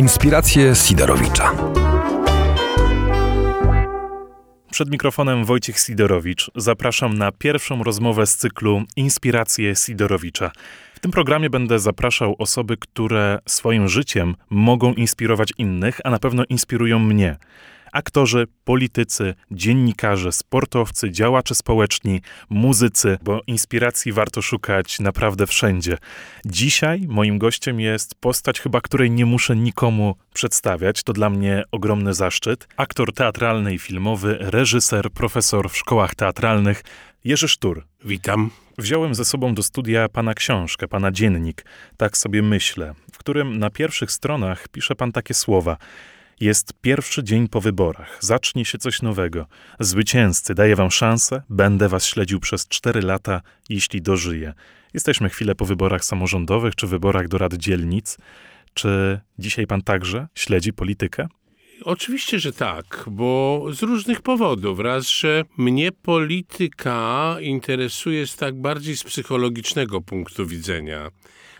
Inspiracje Sidorowicza. Przed mikrofonem Wojciech Sidorowicz. Zapraszam na pierwszą rozmowę z cyklu Inspiracje Sidorowicza. W tym programie będę zapraszał osoby, które swoim życiem mogą inspirować innych, a na pewno inspirują mnie aktorzy, politycy, dziennikarze, sportowcy, działacze społeczni, muzycy, bo inspiracji warto szukać naprawdę wszędzie. Dzisiaj moim gościem jest postać, chyba której nie muszę nikomu przedstawiać. To dla mnie ogromny zaszczyt. Aktor teatralny i filmowy, reżyser, profesor w szkołach teatralnych. Jerzy Sztur. Witam. Wziąłem ze sobą do studia pana książkę, pana dziennik, tak sobie myślę, w którym na pierwszych stronach pisze pan takie słowa. Jest pierwszy dzień po wyborach. Zacznie się coś nowego. Zwycięzcy, daję wam szansę. Będę was śledził przez cztery lata, jeśli dożyję. Jesteśmy chwilę po wyborach samorządowych czy wyborach do rad dzielnic. Czy dzisiaj pan także śledzi politykę? Oczywiście, że tak, bo z różnych powodów. Raz, że mnie polityka interesuje z tak bardziej z psychologicznego punktu widzenia.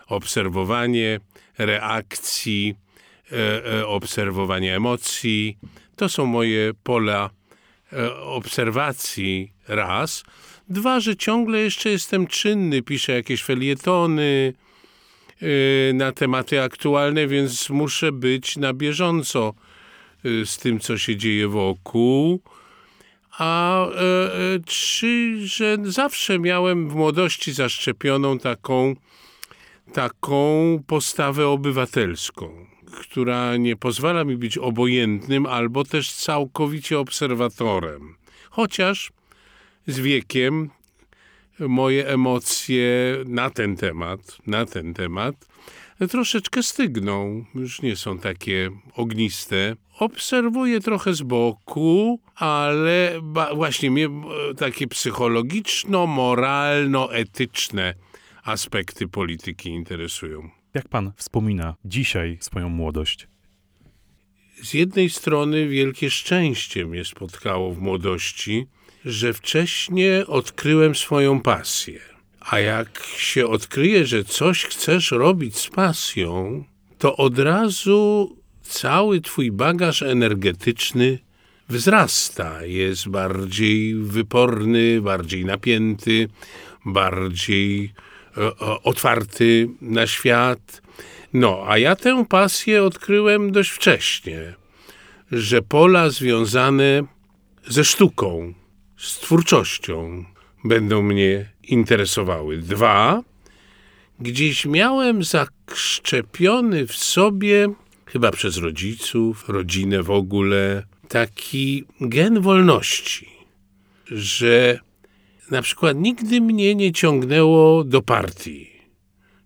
Obserwowanie reakcji, obserwowanie emocji. To są moje pola e, obserwacji raz. Dwa, że ciągle jeszcze jestem czynny, piszę jakieś felietony na tematy aktualne, więc muszę być na bieżąco z tym, co się dzieje wokół. A trzy, że zawsze miałem w młodości zaszczepioną taką, taką postawę obywatelską która nie pozwala mi być obojętnym albo też całkowicie obserwatorem. Chociaż z wiekiem moje emocje na ten temat, na ten temat troszeczkę stygną, już nie są takie ogniste. Obserwuję trochę z boku, ale właśnie mnie takie psychologiczno-moralno-etyczne aspekty polityki interesują. Jak pan wspomina dzisiaj swoją młodość? Z jednej strony wielkie szczęście mnie spotkało w młodości, że wcześniej odkryłem swoją pasję. A jak się odkryje, że coś chcesz robić z pasją, to od razu cały twój bagaż energetyczny wzrasta, jest bardziej wyporny, bardziej napięty, bardziej otwarty na świat. No, a ja tę pasję odkryłem dość wcześnie, że pola związane ze sztuką, z twórczością będą mnie interesowały. Dwa, gdzieś miałem zaszczepiony w sobie, chyba przez rodziców, rodzinę w ogóle, taki gen wolności, że na przykład nigdy mnie nie ciągnęło do partii,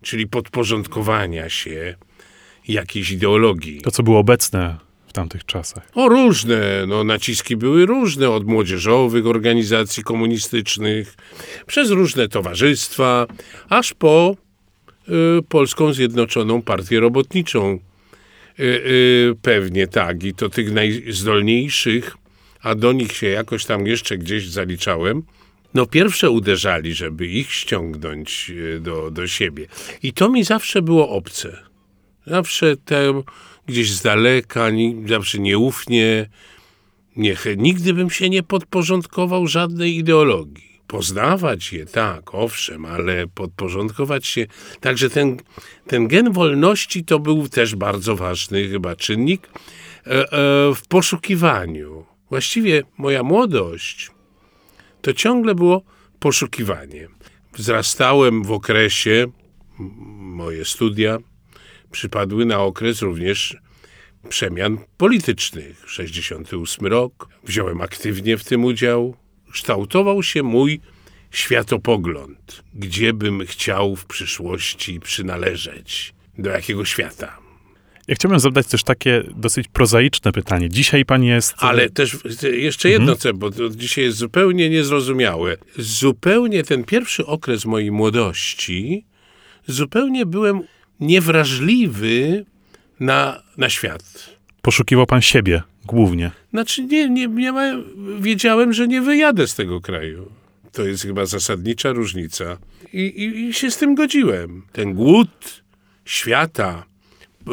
czyli podporządkowania się jakiejś ideologii. To, co było obecne w tamtych czasach. O, różne. No, naciski były różne, od młodzieżowych organizacji komunistycznych, przez różne towarzystwa, aż po y, Polską Zjednoczoną Partię Robotniczą. Y, y, pewnie tak. I to tych najzdolniejszych, a do nich się jakoś tam jeszcze gdzieś zaliczałem – no pierwsze uderzali, żeby ich ściągnąć e, do, do siebie. I to mi zawsze było obce. Zawsze te gdzieś z daleka, zawsze nieufnie, nie, nigdy bym się nie podporządkował żadnej ideologii. Poznawać je, tak, owszem, ale podporządkować się. Także ten, ten gen wolności to był też bardzo ważny chyba czynnik e, e, w poszukiwaniu. Właściwie moja młodość to ciągle było poszukiwanie. Wzrastałem w okresie, moje studia przypadły na okres również przemian politycznych. 68 rok, wziąłem aktywnie w tym udział. Kształtował się mój światopogląd, gdzie bym chciał w przyszłości przynależeć, do jakiego świata. Ja chciałbym zadać też takie dosyć prozaiczne pytanie. Dzisiaj pan jest. E, Ale też jeszcze jedno, mhm. bo dzisiaj jest zupełnie niezrozumiałe. Zupełnie ten pierwszy okres mojej młodości, zupełnie byłem niewrażliwy na, na świat. Poszukiwał pan siebie głównie. Znaczy, nie, nie, nie ma, wiedziałem, że nie wyjadę z tego kraju. To jest chyba zasadnicza różnica. I, i, i się z tym godziłem. Ten głód świata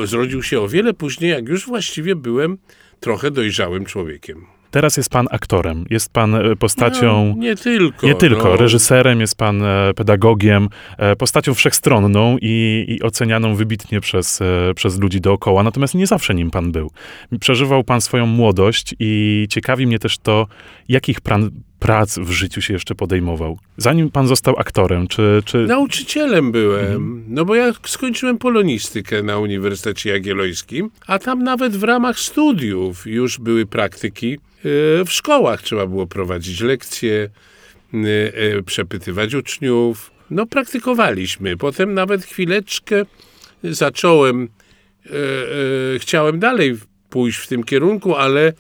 zrodził się o wiele później, jak już właściwie byłem trochę dojrzałym człowiekiem. Teraz jest pan aktorem, jest pan e, postacią. No, nie tylko. Nie tylko, no. reżyserem, jest pan e, pedagogiem, e, postacią wszechstronną i, i ocenianą wybitnie przez, przez ludzi dookoła, natomiast nie zawsze nim pan był. Przeżywał pan swoją młodość i ciekawi mnie też to, jakich pan prac w życiu się jeszcze podejmował. Zanim pan został aktorem, czy... czy... Nauczycielem byłem, no bo ja skończyłem polonistykę na Uniwersytecie Jagiellońskim, a tam nawet w ramach studiów już były praktyki. E, W szkołach trzeba było prowadzić lekcje, e, e, przepytywać uczniów. No praktykowaliśmy. Potem nawet chwileczkę zacząłem, chciałem dalej pójść w tym kierunku, ale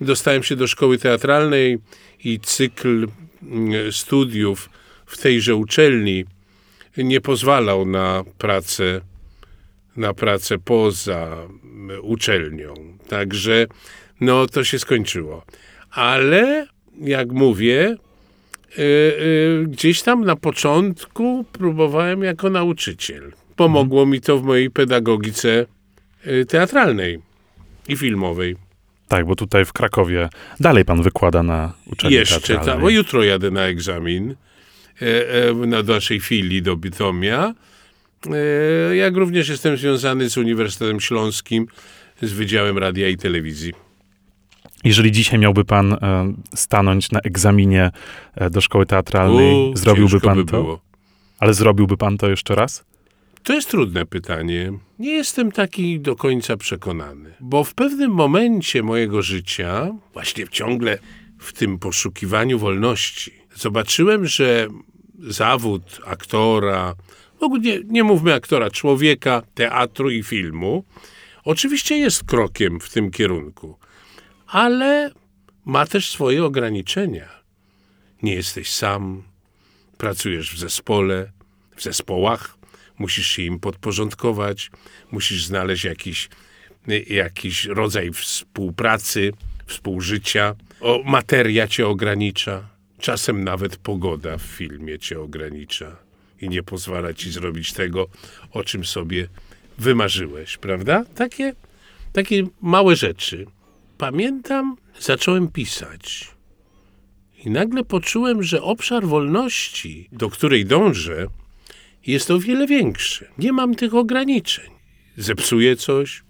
dostałem się do szkoły teatralnej i cykl mm, studiów w tejże uczelni nie pozwalał na pracę, na pracę poza mm, uczelnią. Także no to się skończyło. Ale jak mówię, y, y, gdzieś tam na początku próbowałem jako nauczyciel. Pomogło mi to w mojej pedagogice y, teatralnej i filmowej. Tak, bo tutaj w Krakowie dalej pan wykłada na uczelni Jeszcze, ta, teatralnej. bo jutro jadę na egzamin e, e, na naszej filii do Bytomia. E, jak również jestem związany z Uniwersytetem Śląskim, z Wydziałem Radia i Telewizji. Jeżeli dzisiaj miałby pan stanąć na egzaminie do szkoły teatralnej, U, zrobiłby pan by to? było. Ale zrobiłby pan to jeszcze raz? To jest trudne pytanie. Nie jestem taki do końca przekonany, bo w pewnym momencie mojego życia, właśnie ciągle w tym poszukiwaniu wolności, zobaczyłem, że zawód aktora, w ogóle nie, nie mówmy aktora, człowieka, teatru i filmu, oczywiście jest krokiem w tym kierunku, ale ma też swoje ograniczenia. Nie jesteś sam, pracujesz w zespole, w zespołach, musisz się im podporządkować, musisz znaleźć jakiś, jakiś rodzaj współpracy, współżycia. O, materia cię ogranicza. Czasem nawet pogoda w filmie cię ogranicza i nie pozwala ci zrobić tego, o czym sobie wymarzyłeś, prawda? Takie, takie małe rzeczy. Pamiętam, zacząłem pisać. I nagle poczułem, że obszar wolności, do której dążę, jest o wiele większy. Nie mam tych ograniczeń. Zepsuję coś,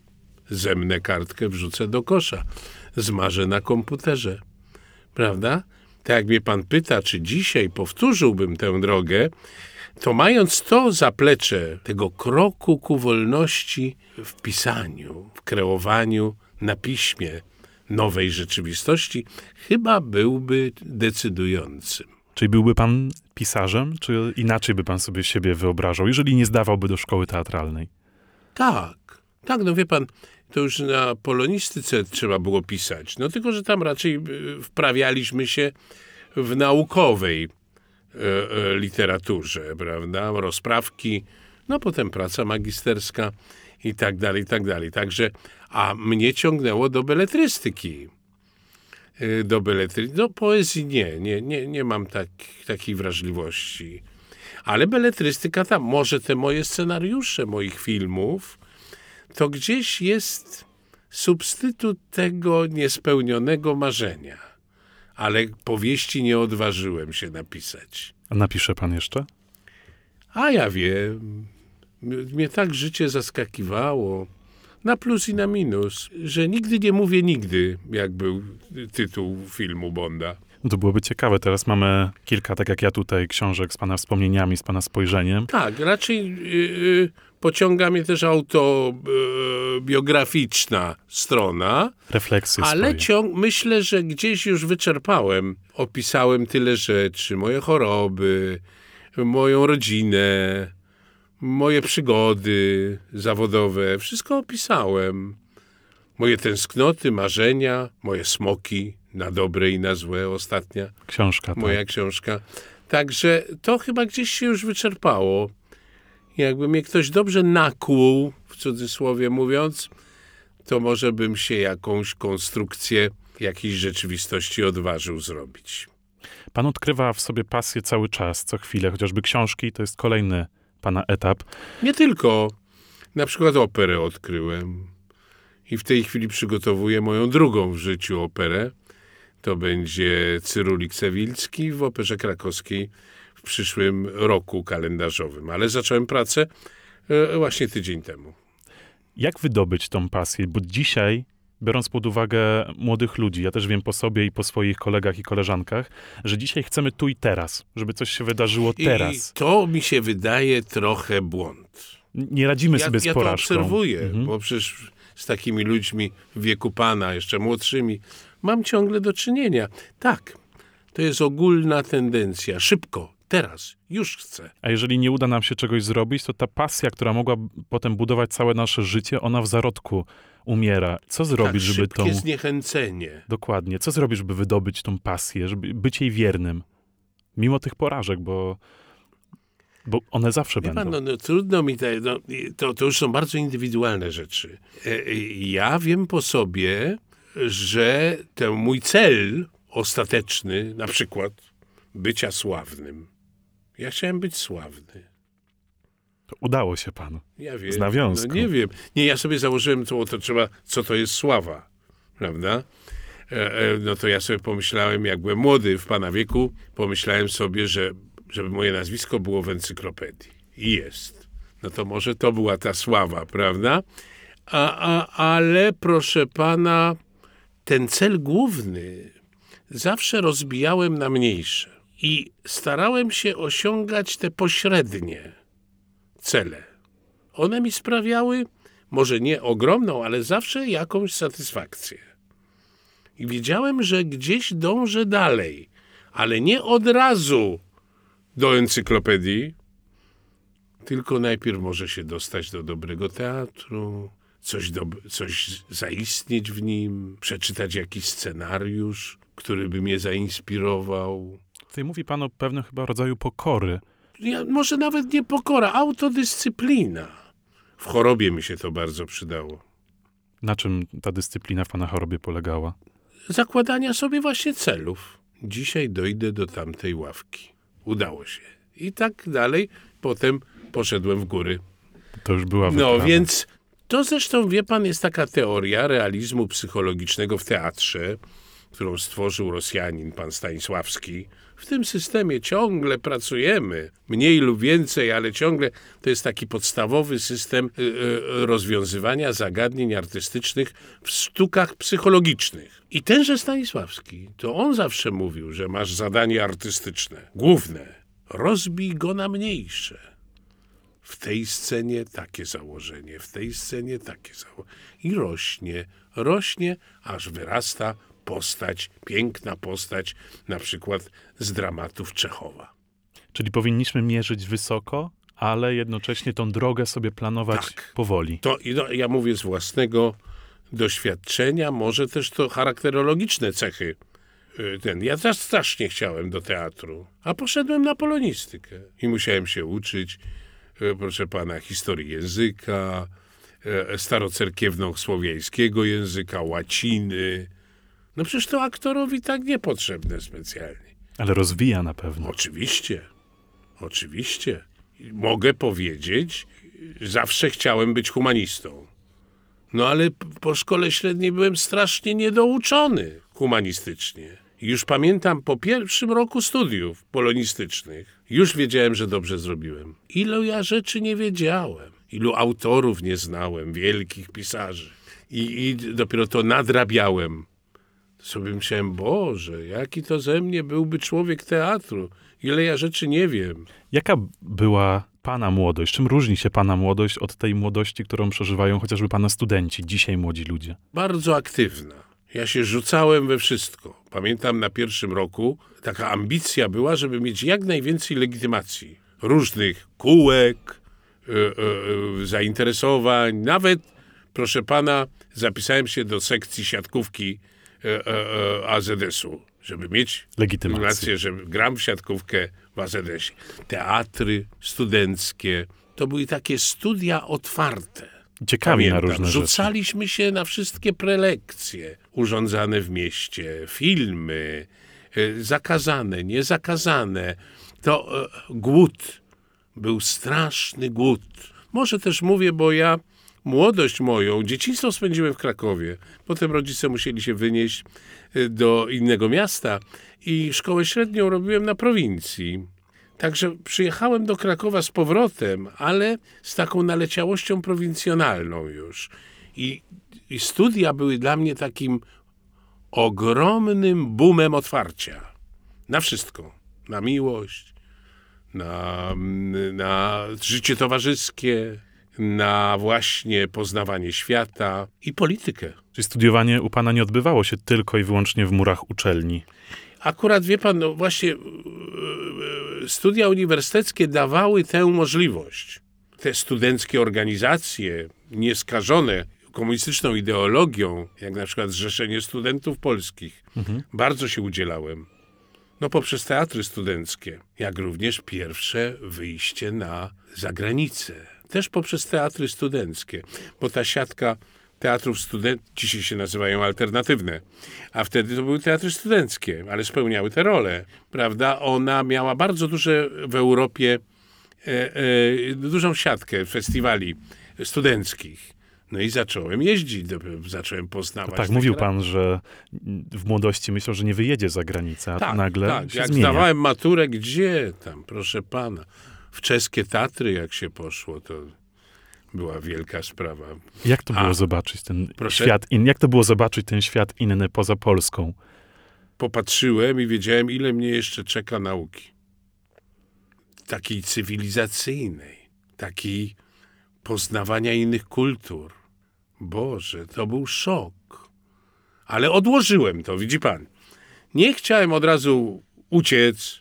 zemnę kartkę, wrzucę do kosza, zmarzę na komputerze. Prawda? Tak jak mnie pan pyta, czy dzisiaj powtórzyłbym tę drogę, to mając to zaplecze tego kroku ku wolności w pisaniu, w kreowaniu na piśmie nowej rzeczywistości, chyba byłby decydującym. Czyli byłby pan pisarzem, czy inaczej by pan sobie siebie wyobrażał, jeżeli nie zdawałby do szkoły teatralnej? Tak, tak, no wie pan, to już na polonistyce trzeba było pisać. No tylko, że tam raczej y, wprawialiśmy się w naukowej e, e, literaturze, prawda? Rozprawki, no potem praca magisterska i tak dalej, i tak dalej. Także, a mnie ciągnęło do beletrystyki. Y, Do beletrystyki. Do poezji nie, nie, nie, nie mam tak, takiej wrażliwości. Ale beletrystyka tam, może te moje scenariusze moich filmów, to gdzieś jest substytut tego niespełnionego marzenia. Ale powieści nie odważyłem się napisać. A napisze pan jeszcze? A ja wiem, mnie tak życie zaskakiwało, na plus i na minus, że nigdy nie mówię nigdy, jak był tytuł filmu Bonda. No to byłoby ciekawe. Teraz mamy kilka, tak jak ja tutaj, książek z pana wspomnieniami, z pana spojrzeniem. Tak, raczej yy, pociąga mnie też autobiograficzna strona, Refleksje ale ciąg, myślę, że gdzieś już wyczerpałem. Opisałem tyle rzeczy, moje choroby, moją rodzinę, moje przygody zawodowe. Wszystko opisałem. Moje tęsknoty, marzenia, moje smoki na dobre i na złe. Ostatnia Książka, tak. moja książka. Także to chyba gdzieś się już wyczerpało. Jakby mnie ktoś dobrze nakłuł, w cudzysłowie mówiąc, to może bym się jakąś konstrukcję jakiejś rzeczywistości odważył zrobić. Pan odkrywa w sobie pasję cały czas, co chwilę, chociażby książki to jest kolejny pana etap. Nie tylko. Na przykład operę odkryłem. I w tej chwili przygotowuję moją drugą w życiu operę. To będzie Cyrulik Sewilski w Operze Krakowskiej w przyszłym roku kalendarzowym. Ale zacząłem pracę e, właśnie tydzień temu. Jak wydobyć tą pasję? Bo dzisiaj, biorąc pod uwagę młodych ludzi, ja też wiem po sobie i po swoich kolegach i koleżankach, że dzisiaj chcemy tu i teraz, żeby coś się wydarzyło teraz. I to mi się wydaje trochę błąd. Nie radzimy Ja, sobie z ja to porażką. obserwuję, Mhm. bo przecież z takimi ludźmi w wieku pana, jeszcze młodszymi, mam ciągle do czynienia. Tak, to jest ogólna tendencja. Szybko, teraz, już chcę. A jeżeli nie uda nam się czegoś zrobić, to ta pasja, która mogła potem budować całe nasze życie, ona w zarodku umiera. Co zrobić, tak, żeby tą... zniechęcenie. Dokładnie. Co zrobić, żeby wydobyć tą pasję, żeby być jej wiernym? Mimo tych porażek, bo, bo one zawsze Wie będą. pan, no, no, trudno mi te, no, to, to już są bardzo indywidualne rzeczy. E, e, Ja wiem po sobie, że ten mój cel ostateczny, na przykład bycia sławnym, ja chciałem być sławny. To udało się panu. Ja wiem. Z nawiązką. No nie wiem. Nie, ja sobie założyłem to, to trzeba, co to jest sława, prawda? E, e, no to ja sobie pomyślałem, jak byłem młody, w pana wieku, pomyślałem sobie, że żeby moje nazwisko było w encyklopedii. I jest. No to może to była ta sława, prawda? A, a, ale proszę pana, ten cel główny zawsze rozbijałem na mniejsze. I starałem się osiągać te pośrednie cele. One mi sprawiały, może nie ogromną, ale zawsze jakąś satysfakcję. I wiedziałem, że gdzieś dążę dalej, ale nie od razu do encyklopedii, tylko najpierw może się dostać do dobrego teatru, coś, do, coś zaistnieć w nim, przeczytać jakiś scenariusz, który by mnie zainspirował. Tutaj mówi pan o pewnym chyba rodzaju pokory. Może nawet nie pokora, autodyscyplina. W chorobie mi się to bardzo przydało. Na czym ta dyscyplina w pana chorobie polegała? Zakładania sobie właśnie celów. Dzisiaj dojdę do tamtej ławki. Udało się. I tak dalej. Potem poszedłem w góry. To już była No wyprawa. więc to zresztą, wie pan, jest taka teoria realizmu psychologicznego w teatrze, którą stworzył Rosjanin, pan Stanisławski. W tym systemie ciągle pracujemy, mniej lub więcej, ale ciągle to jest taki podstawowy system y, y, rozwiązywania zagadnień artystycznych w sztukach psychologicznych. I tenże Stanisławski, to on zawsze mówił, że masz zadanie artystyczne, główne. Rozbij go na mniejsze w tej scenie takie założenie, w tej scenie takie założenie. I rośnie, rośnie, aż wyrasta postać, piękna postać, na przykład z dramatów Czechowa. Czyli powinniśmy mierzyć wysoko, ale jednocześnie tą drogę sobie planować Tak. powoli. To no, ja mówię z własnego doświadczenia, może też to charakterologiczne cechy. y, Ten. Ja też strasznie chciałem do teatru, a poszedłem na polonistykę i musiałem się uczyć, y, proszę pana, historii języka, y, starocerkiewno-słowiańskiego języka, łaciny. No przecież to aktorowi tak niepotrzebne specjalnie. Ale rozwija na pewno. Oczywiście, oczywiście. Mogę powiedzieć, zawsze chciałem być humanistą. No ale po szkole średniej byłem strasznie niedouczony humanistycznie. Już pamiętam po pierwszym roku studiów polonistycznych, już wiedziałem, że dobrze zrobiłem. Ilu ja rzeczy nie wiedziałem, ilu autorów nie znałem, wielkich pisarzy. I, i dopiero to nadrabiałem sobie myślałem, Boże, jaki to ze mnie byłby człowiek teatru. Ile ja rzeczy nie wiem. Jaka była pana młodość? Czym różni się pana młodość od tej młodości, którą przeżywają chociażby pana studenci, dzisiaj młodzi ludzie? Bardzo aktywna. Ja się rzucałem we wszystko. Pamiętam na pierwszym roku taka ambicja była, żeby mieć jak najwięcej legitymacji. Różnych kółek, e, e, e, zainteresowań. Nawet, proszę pana, zapisałem się do sekcji siatkówki e, e, e, AZS-u, żeby mieć Legitymację. Że gram w siatkówkę w AZS-ie. Teatry studenckie. To były takie studia otwarte. Ciekawi na Pamiętam, różne rzeczy. Rzucaliśmy się na wszystkie prelekcje urządzane w mieście, filmy, zakazane, niezakazane. To e, głód, był straszny głód. Może też mówię, bo ja młodość moją, dzieciństwo spędziłem w Krakowie. Potem rodzice musieli się wynieść y, do innego miasta i szkołę średnią robiłem na prowincji. Także przyjechałem do Krakowa z powrotem, ale z taką naleciałością prowincjonalną już. I, i studia były dla mnie takim ogromnym boomem otwarcia. Na wszystko. Na miłość, na, na życie towarzyskie, na właśnie poznawanie świata i politykę. Czyli studiowanie u pana nie odbywało się tylko i wyłącznie w murach uczelni. Akurat wie pan, no właśnie e, e, studia uniwersyteckie dawały tę możliwość. Te studenckie organizacje, nieskażone komunistyczną ideologią, jak na przykład Zrzeszenie Studentów Polskich, bardzo się udzielałem. No poprzez teatry studenckie, jak również pierwsze wyjście na zagranicę. Też poprzez teatry studenckie, bo ta siatka teatrów studentów, dzisiaj się nazywają alternatywne, a wtedy to były teatry studenckie, ale spełniały tę rolę, prawda? Ona miała bardzo duże w Europie, e, e, dużą siatkę festiwali studenckich. No i zacząłem jeździć, zacząłem poznawać. Tak, te mówił pan, że w młodości myślał, że nie wyjedzie za granicę, a Tak, nagle tak. się Jak zmienia. zdawałem maturę, gdzie tam, proszę pana, w czeskie Tatry jak się poszło, to była wielka sprawa. Jak to było A. zobaczyć ten Proszę? świat inny? Jak to było zobaczyć ten świat inny poza Polską? Popatrzyłem i wiedziałem, ile mnie jeszcze czeka nauki. Takiej cywilizacyjnej, takiej poznawania innych kultur. Boże, to był szok. Ale odłożyłem to, widzi pan. Nie chciałem od razu uciec,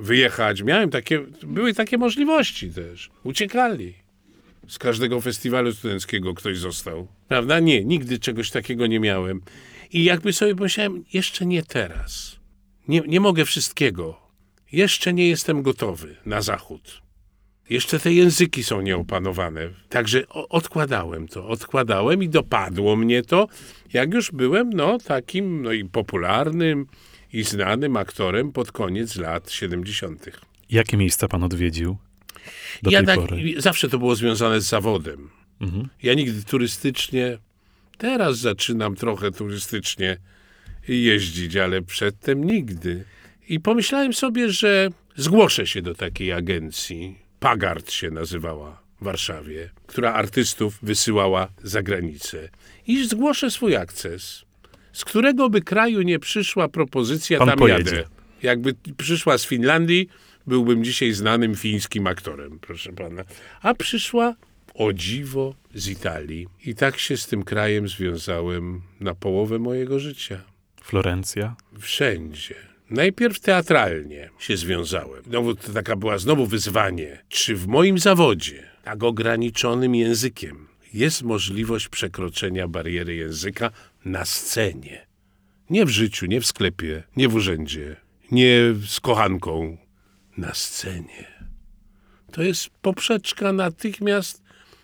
wyjechać. Miałem takie, były takie możliwości też. Uciekali. Z każdego festiwalu studenckiego ktoś został. Prawda? Nie, nigdy czegoś takiego nie miałem. I jakby sobie pomyślałem, jeszcze nie teraz. Nie, nie mogę wszystkiego. Jeszcze nie jestem gotowy na zachód. Jeszcze te języki są nieopanowane. Także odkładałem to, odkładałem i dopadło mnie to, jak już byłem no, takim no, i popularnym i znanym aktorem pod koniec lat 70. Jakie miejsca pan odwiedził do ja tej tak, pory? zawsze to było związane z zawodem. Mhm. Ja nigdy turystycznie, teraz zaczynam trochę turystycznie jeździć, ale przedtem nigdy. I pomyślałem sobie, że zgłoszę się do takiej agencji. Pagard się nazywała w Warszawie, która artystów wysyłała za granicę. I zgłoszę swój akces. Z którego by kraju nie przyszła propozycja, Pan tam pojedzie. jadę. Jakby przyszła z Finlandii, byłbym dzisiaj znanym fińskim aktorem, proszę pana. A przyszła o dziwo z Italii. I tak się z tym krajem związałem na połowę mojego życia. Florencja? Wszędzie. Najpierw teatralnie się związałem. Znowu to taka była znowu wyzwanie. Czy w moim zawodzie, tak ograniczonym językiem, jest możliwość przekroczenia bariery języka na scenie? Nie w życiu, nie w sklepie, nie w urzędzie, nie z kochanką. Na scenie. To jest poprzeczka natychmiast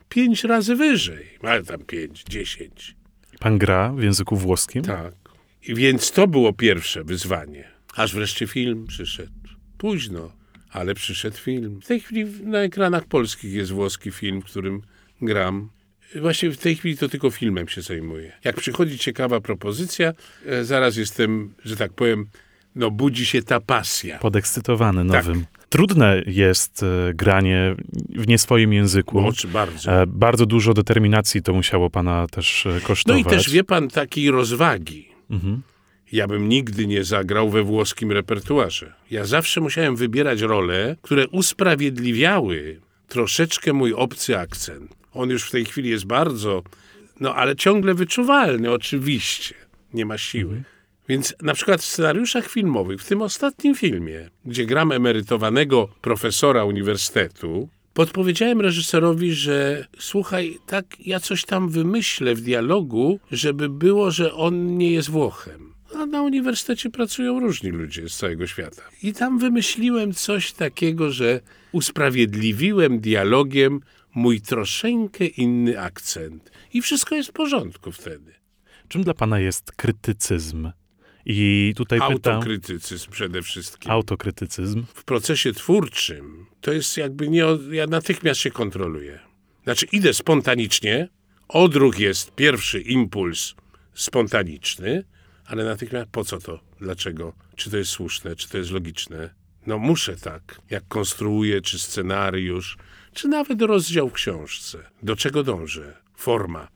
pięć razy wyżej. Ale tam pięć, dziesięć. Pan gra w języku włoskim? Tak. I więc to było pierwsze wyzwanie. Aż wreszcie film przyszedł. Późno, ale przyszedł film. W tej chwili na ekranach polskich jest włoski film, w którym gram. Właśnie w tej chwili to tylko filmem się zajmuję. Jak przychodzi ciekawa propozycja, e, zaraz jestem, że tak powiem, no budzi się ta pasja. Podekscytowany Tak. nowym. Trudne jest e, granie w nie swoim języku. Oczy bardzo. E, bardzo dużo determinacji to musiało pana też e, No kosztować. i też wie pan takiej rozwagi. Mhm. Ja bym nigdy nie zagrał we włoskim repertuarze. Ja zawsze musiałem wybierać role, które usprawiedliwiały troszeczkę mój obcy akcent. On już w tej chwili jest bardzo, no ale ciągle wyczuwalny, oczywiście. Nie ma siły. Więc na przykład w scenariuszach filmowych, w tym ostatnim filmie, gdzie gram emerytowanego profesora uniwersytetu, podpowiedziałem reżyserowi, że słuchaj, tak ja coś tam wymyślę w dialogu, żeby było, że on nie jest Włochem. A na uniwersytecie pracują różni ludzie z całego świata. I tam wymyśliłem coś takiego, że usprawiedliwiłem dialogiem mój troszeczkę inny akcent. I wszystko jest w porządku wtedy. Czym dla pana jest krytycyzm? I tutaj pytam... Autokrytycyzm przede wszystkim. Autokrytycyzm. w procesie twórczym to jest jakby nie. Ja natychmiast się kontroluję. Znaczy idę spontanicznie, odruch jest pierwszy impuls spontaniczny, ale natychmiast po co to? Dlaczego? Czy to jest słuszne? Czy to jest logiczne? No muszę tak, jak konstruuję, czy scenariusz, czy nawet rozdział książce. Do czego dążę? Forma.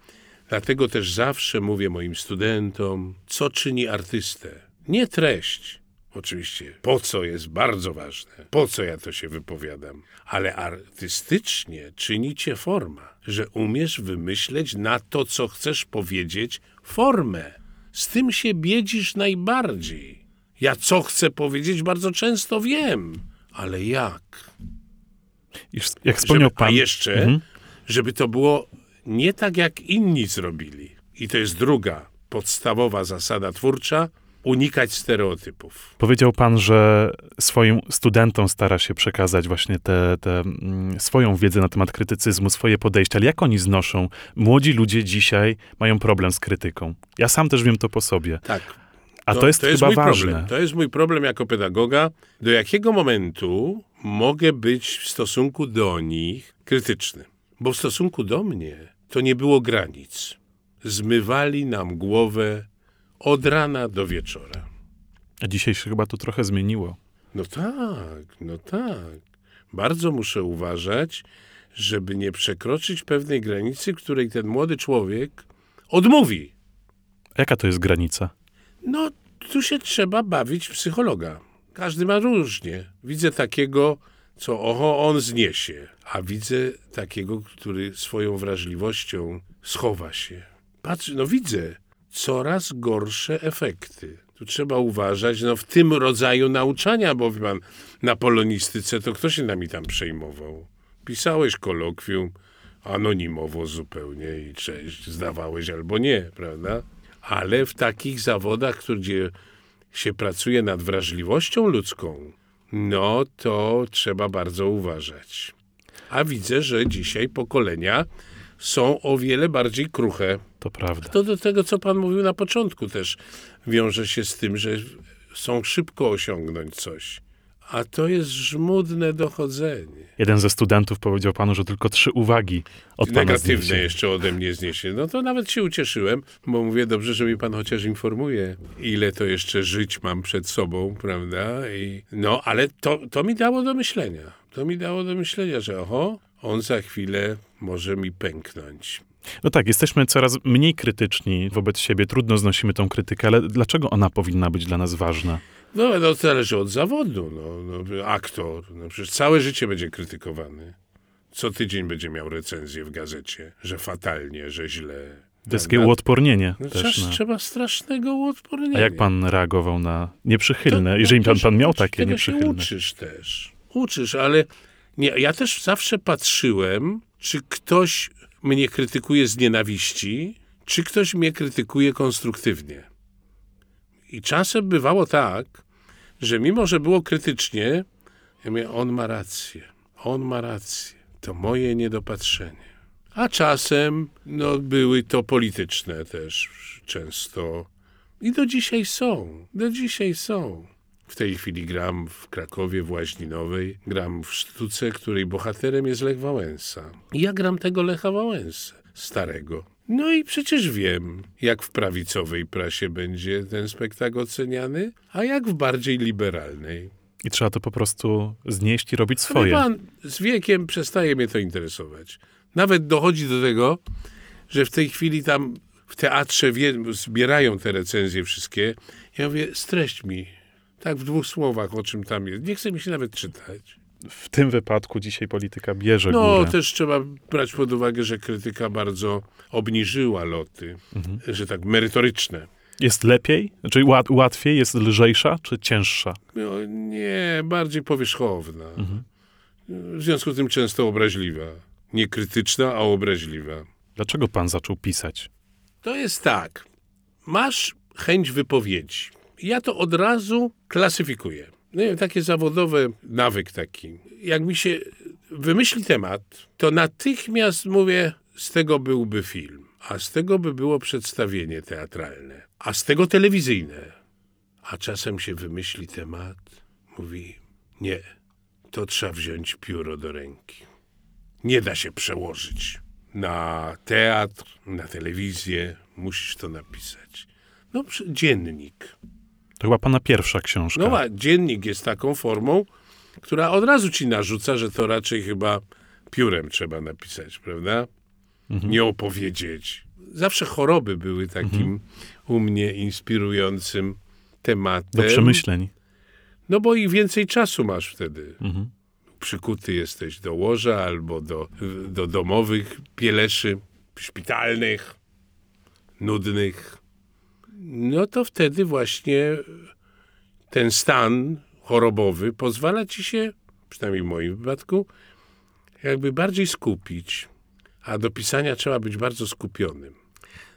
Dlatego też zawsze mówię moim studentom, co czyni artystę. Nie treść. Oczywiście, po co jest bardzo ważne, po co ja to się wypowiadam, ale artystycznie czyni cię forma, że umiesz wymyśleć na to, co chcesz powiedzieć, formę. Z tym się biedzisz najbardziej. Ja co chcę powiedzieć, bardzo często wiem, ale jak? Jak wspomniał Żeby, pan... a jeszcze, żeby to było nie tak, jak inni zrobili. I to jest druga podstawowa zasada twórcza, unikać stereotypów. Powiedział pan, że swoim studentom stara się przekazać właśnie tę te, mm, swoją wiedzę na temat krytycyzmu, swoje podejście, ale jak oni znoszą? Młodzi ludzie dzisiaj mają problem z krytyką. Ja sam też wiem to po sobie. Tak. A to, jest chyba mój ważne. Problem. To jest mój problem jako pedagoga. Do jakiego momentu mogę być w stosunku do nich krytyczny? Bo w stosunku do mnie to nie było granic. Zmywali nam głowę od rana do wieczora. A dzisiaj się chyba to trochę zmieniło. No tak, no tak. Bardzo muszę uważać, żeby nie przekroczyć pewnej granicy, której ten młody człowiek odmówi. Jaka to jest granica? No, tu się trzeba bawić psychologa. Każdy ma różnie. Widzę takiego, co oho, on zniesie, a widzę takiego, który swoją wrażliwością schowa się. Patrz, no widzę coraz gorsze efekty. Tu trzeba uważać, no w tym rodzaju nauczania, bo pan, na polonistyce to kto się nami tam przejmował? Pisałeś kolokwium anonimowo zupełnie i cześć, zdawałeś albo nie, prawda? Ale w takich zawodach, gdzie się pracuje nad wrażliwością ludzką, no to trzeba bardzo uważać. A widzę, że dzisiaj pokolenia są o wiele bardziej kruche. To prawda. To do tego, co pan mówił na początku też wiąże się z tym, że są szybko osiągnąć coś. A to jest żmudne dochodzenie. Jeden ze studentów powiedział panu, że tylko trzy uwagi od pana Negatywne zniesie. jeszcze ode mnie zniesie. No to nawet się ucieszyłem, bo mówię, dobrze, że mi pan chociaż informuje, ile to jeszcze żyć mam przed sobą, prawda? I, no, ale to, to mi dało do myślenia. To mi dało do myślenia, że oho, on za chwilę może mi pęknąć. No tak, jesteśmy coraz mniej krytyczni wobec siebie, trudno znosimy tą krytykę, ale dlaczego ona powinna być dla nas ważna? No, no to zależy od zawodu. No, no, aktor, no przecież całe życie będzie krytykowany. Co tydzień będzie miał recenzję w gazecie, że fatalnie, że źle. To jest takie uodpornienie No, też. trzeba, Na... trzeba strasznego uodpornienia. A jak pan reagował na nieprzychylne, To- jeżeli pan, pan się- miał takie tego się nieprzychylne? uczysz też. Uczysz, ale nie, ja też zawsze patrzyłem, czy ktoś mnie krytykuje z nienawiści, czy ktoś mnie krytykuje konstruktywnie. I czasem bywało tak, że mimo, że było krytycznie, ja mówię, on ma rację, on ma rację, to moje niedopatrzenie. A czasem no, były to polityczne też często. I do dzisiaj są, do dzisiaj są. W tej chwili gram w Krakowie, w Łaźninowej. Gram w sztuce, której bohaterem jest Lech Wałęsa. I ja gram tego Lecha Wałęsę, starego. No i przecież wiem, jak w prawicowej prasie będzie ten spektakl oceniany, a jak w bardziej liberalnej. I trzeba to po prostu znieść i robić swoje. pan, z wiekiem przestaje mnie to interesować. Nawet dochodzi do tego, że w tej chwili tam w teatrze wie, zbierają te recenzje wszystkie. Ja mówię, streść mi. Tak w dwóch słowach, o czym tam jest. Nie chce mi się nawet czytać. W tym wypadku dzisiaj polityka bierze No, górę. też trzeba brać pod uwagę, że krytyka bardzo obniżyła loty, że tak merytoryczne. Jest lepiej? Czyli łat, łatwiej? Jest lżejsza czy cięższa? No, nie, bardziej powierzchowna. W związku z tym często obraźliwa. Nie krytyczna, a obraźliwa. Dlaczego pan zaczął pisać? To jest tak. Masz chęć wypowiedzi. Ja to od razu klasyfikuję. No nie wiem, takie zawodowe nawyk taki. Jak mi się wymyśli temat, to natychmiast mówię, z tego byłby film, a z tego by było przedstawienie teatralne, a z tego telewizyjne. A czasem się wymyśli temat, mówi, nie, to trzeba wziąć pióro do ręki. nie da się przełożyć na teatr, na telewizję. Musisz to napisać. No, dziennik. To chyba pana pierwsza książka. No, a dziennik jest taką formą, która od razu ci narzuca, że to raczej chyba piórem trzeba napisać, prawda? Mhm. Nie opowiedzieć. Zawsze choroby były takim mhm. u mnie inspirującym tematem. Do przemyśleń. No bo i więcej czasu masz wtedy. Mhm. Przykuty jesteś do łoża albo do, do domowych pieleszy, szpitalnych, nudnych. No to wtedy właśnie ten stan chorobowy pozwala ci się, przynajmniej w moim wypadku, jakby bardziej skupić. A do pisania trzeba być bardzo skupionym.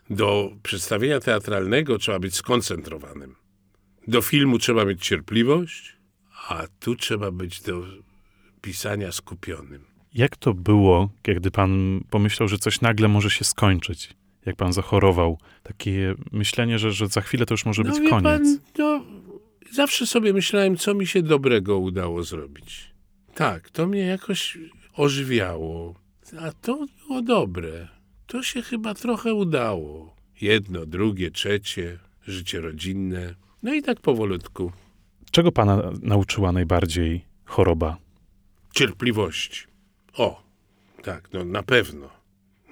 Do przedstawienia teatralnego trzeba być skoncentrowanym. Do filmu trzeba mieć cierpliwość, a tu trzeba być do pisania skupionym. Jak to było, kiedy pan pomyślał, że coś nagle może się skończyć? Jak pan zachorował? Takie myślenie, że, że za chwilę to już może no, być koniec. Pan, no, zawsze sobie myślałem, co mi się dobrego udało zrobić. Tak, to mnie jakoś ożywiało. A to było dobre. To się chyba trochę udało. Jedno, drugie, trzecie, życie rodzinne. No i tak powolutku. Czego pana nauczyła najbardziej choroba? Cierpliwości. O, tak, no na pewno.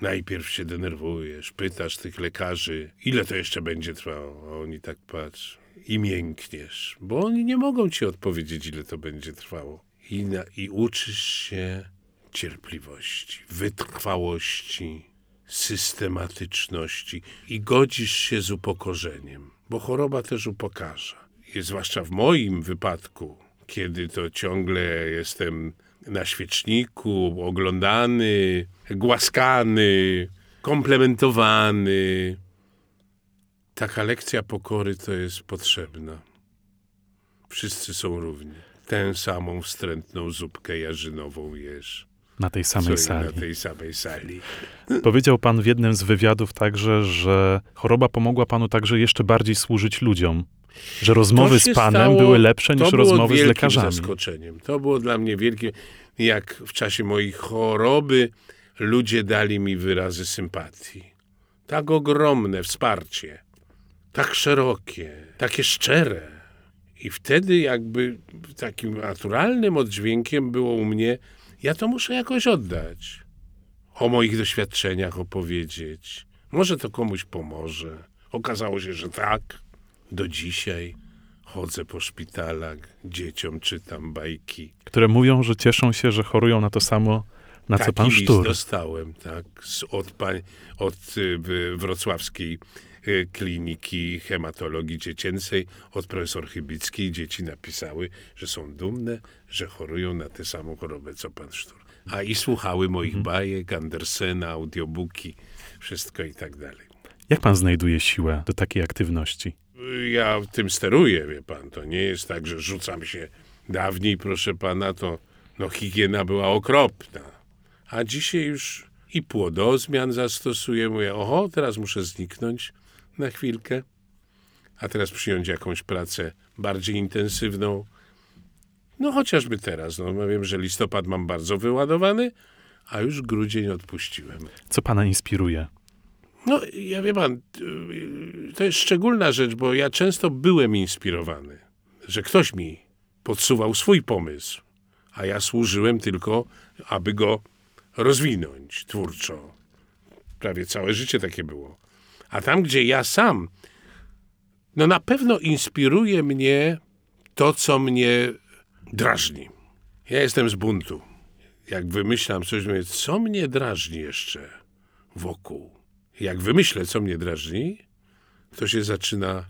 Najpierw się denerwujesz, pytasz tych lekarzy, ile to jeszcze będzie trwało. A oni tak patrzą i miękniesz, bo oni nie mogą ci odpowiedzieć, ile to będzie trwało. I, na, i uczysz się cierpliwości, wytrwałości, systematyczności i godzisz się z upokorzeniem bo choroba też upokarza. I zwłaszcza w moim wypadku, kiedy to ciągle jestem na świeczniku, oglądany, głaskany, komplementowany. Taka lekcja pokory to jest potrzebna. Wszyscy są równi. Tę samą wstrętną zupkę jarzynową jesz. Na tej samej sali. Na tej samej sali. Powiedział pan w jednym z wywiadów także, że choroba pomogła panu także jeszcze bardziej służyć ludziom. Że rozmowy z panem stało, były lepsze niż rozmowy z lekarzami. zaskoczeniem. To było dla mnie wielkie, jak w czasie mojej choroby ludzie dali mi wyrazy sympatii. Tak ogromne wsparcie, tak szerokie, takie szczere. I wtedy jakby takim naturalnym oddźwiękiem było u mnie ja to muszę jakoś oddać. O moich doświadczeniach opowiedzieć. Może to komuś pomoże. Okazało się, że tak. Do dzisiaj chodzę po szpitalach, dzieciom czytam bajki. Które mówią, że cieszą się, że chorują na to samo, na Taki co pan Sztur. dostałem, tak, od, pań, od y, wrocławskiej y, kliniki hematologii dziecięcej, od profesor Chybickiej. Dzieci napisały, że są dumne, że chorują na tę samą chorobę, co pan Sztur. A i słuchały moich mhm. bajek, Andersena, audiobooki, wszystko i tak dalej. Jak pan znajduje siłę do takiej aktywności? Ja tym steruję, wie pan. To nie jest tak, że rzucam się. Dawniej, proszę pana, to no, higiena była okropna. A dzisiaj już i płodozmian zastosuję. Mówię, oho, teraz muszę zniknąć na chwilkę. A teraz przyjąć jakąś pracę bardziej intensywną. No chociażby teraz. No, wiem, że listopad mam bardzo wyładowany, a już grudzień odpuściłem. Co pana inspiruje? No, ja wie pan, to jest szczególna rzecz, bo ja często byłem inspirowany, że ktoś mi podsuwał swój pomysł, a ja służyłem tylko, aby go rozwinąć twórczo. Prawie całe życie takie było. A tam, gdzie ja sam, no na pewno inspiruje mnie to, co mnie drażni. Ja jestem z buntu. Jak wymyślam coś, mówię, co mnie drażni jeszcze wokół. Jak wymyślę, co mnie drażni, to się zaczyna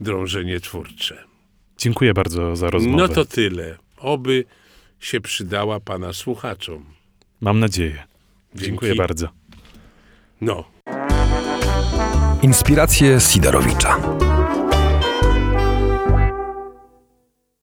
drążenie twórcze. Dziękuję bardzo za rozmowę. No to tyle. Oby się przydała pana słuchaczom. Mam nadzieję. Dziękuję Dzięki. bardzo. No. Inspiracje Sidorowicza.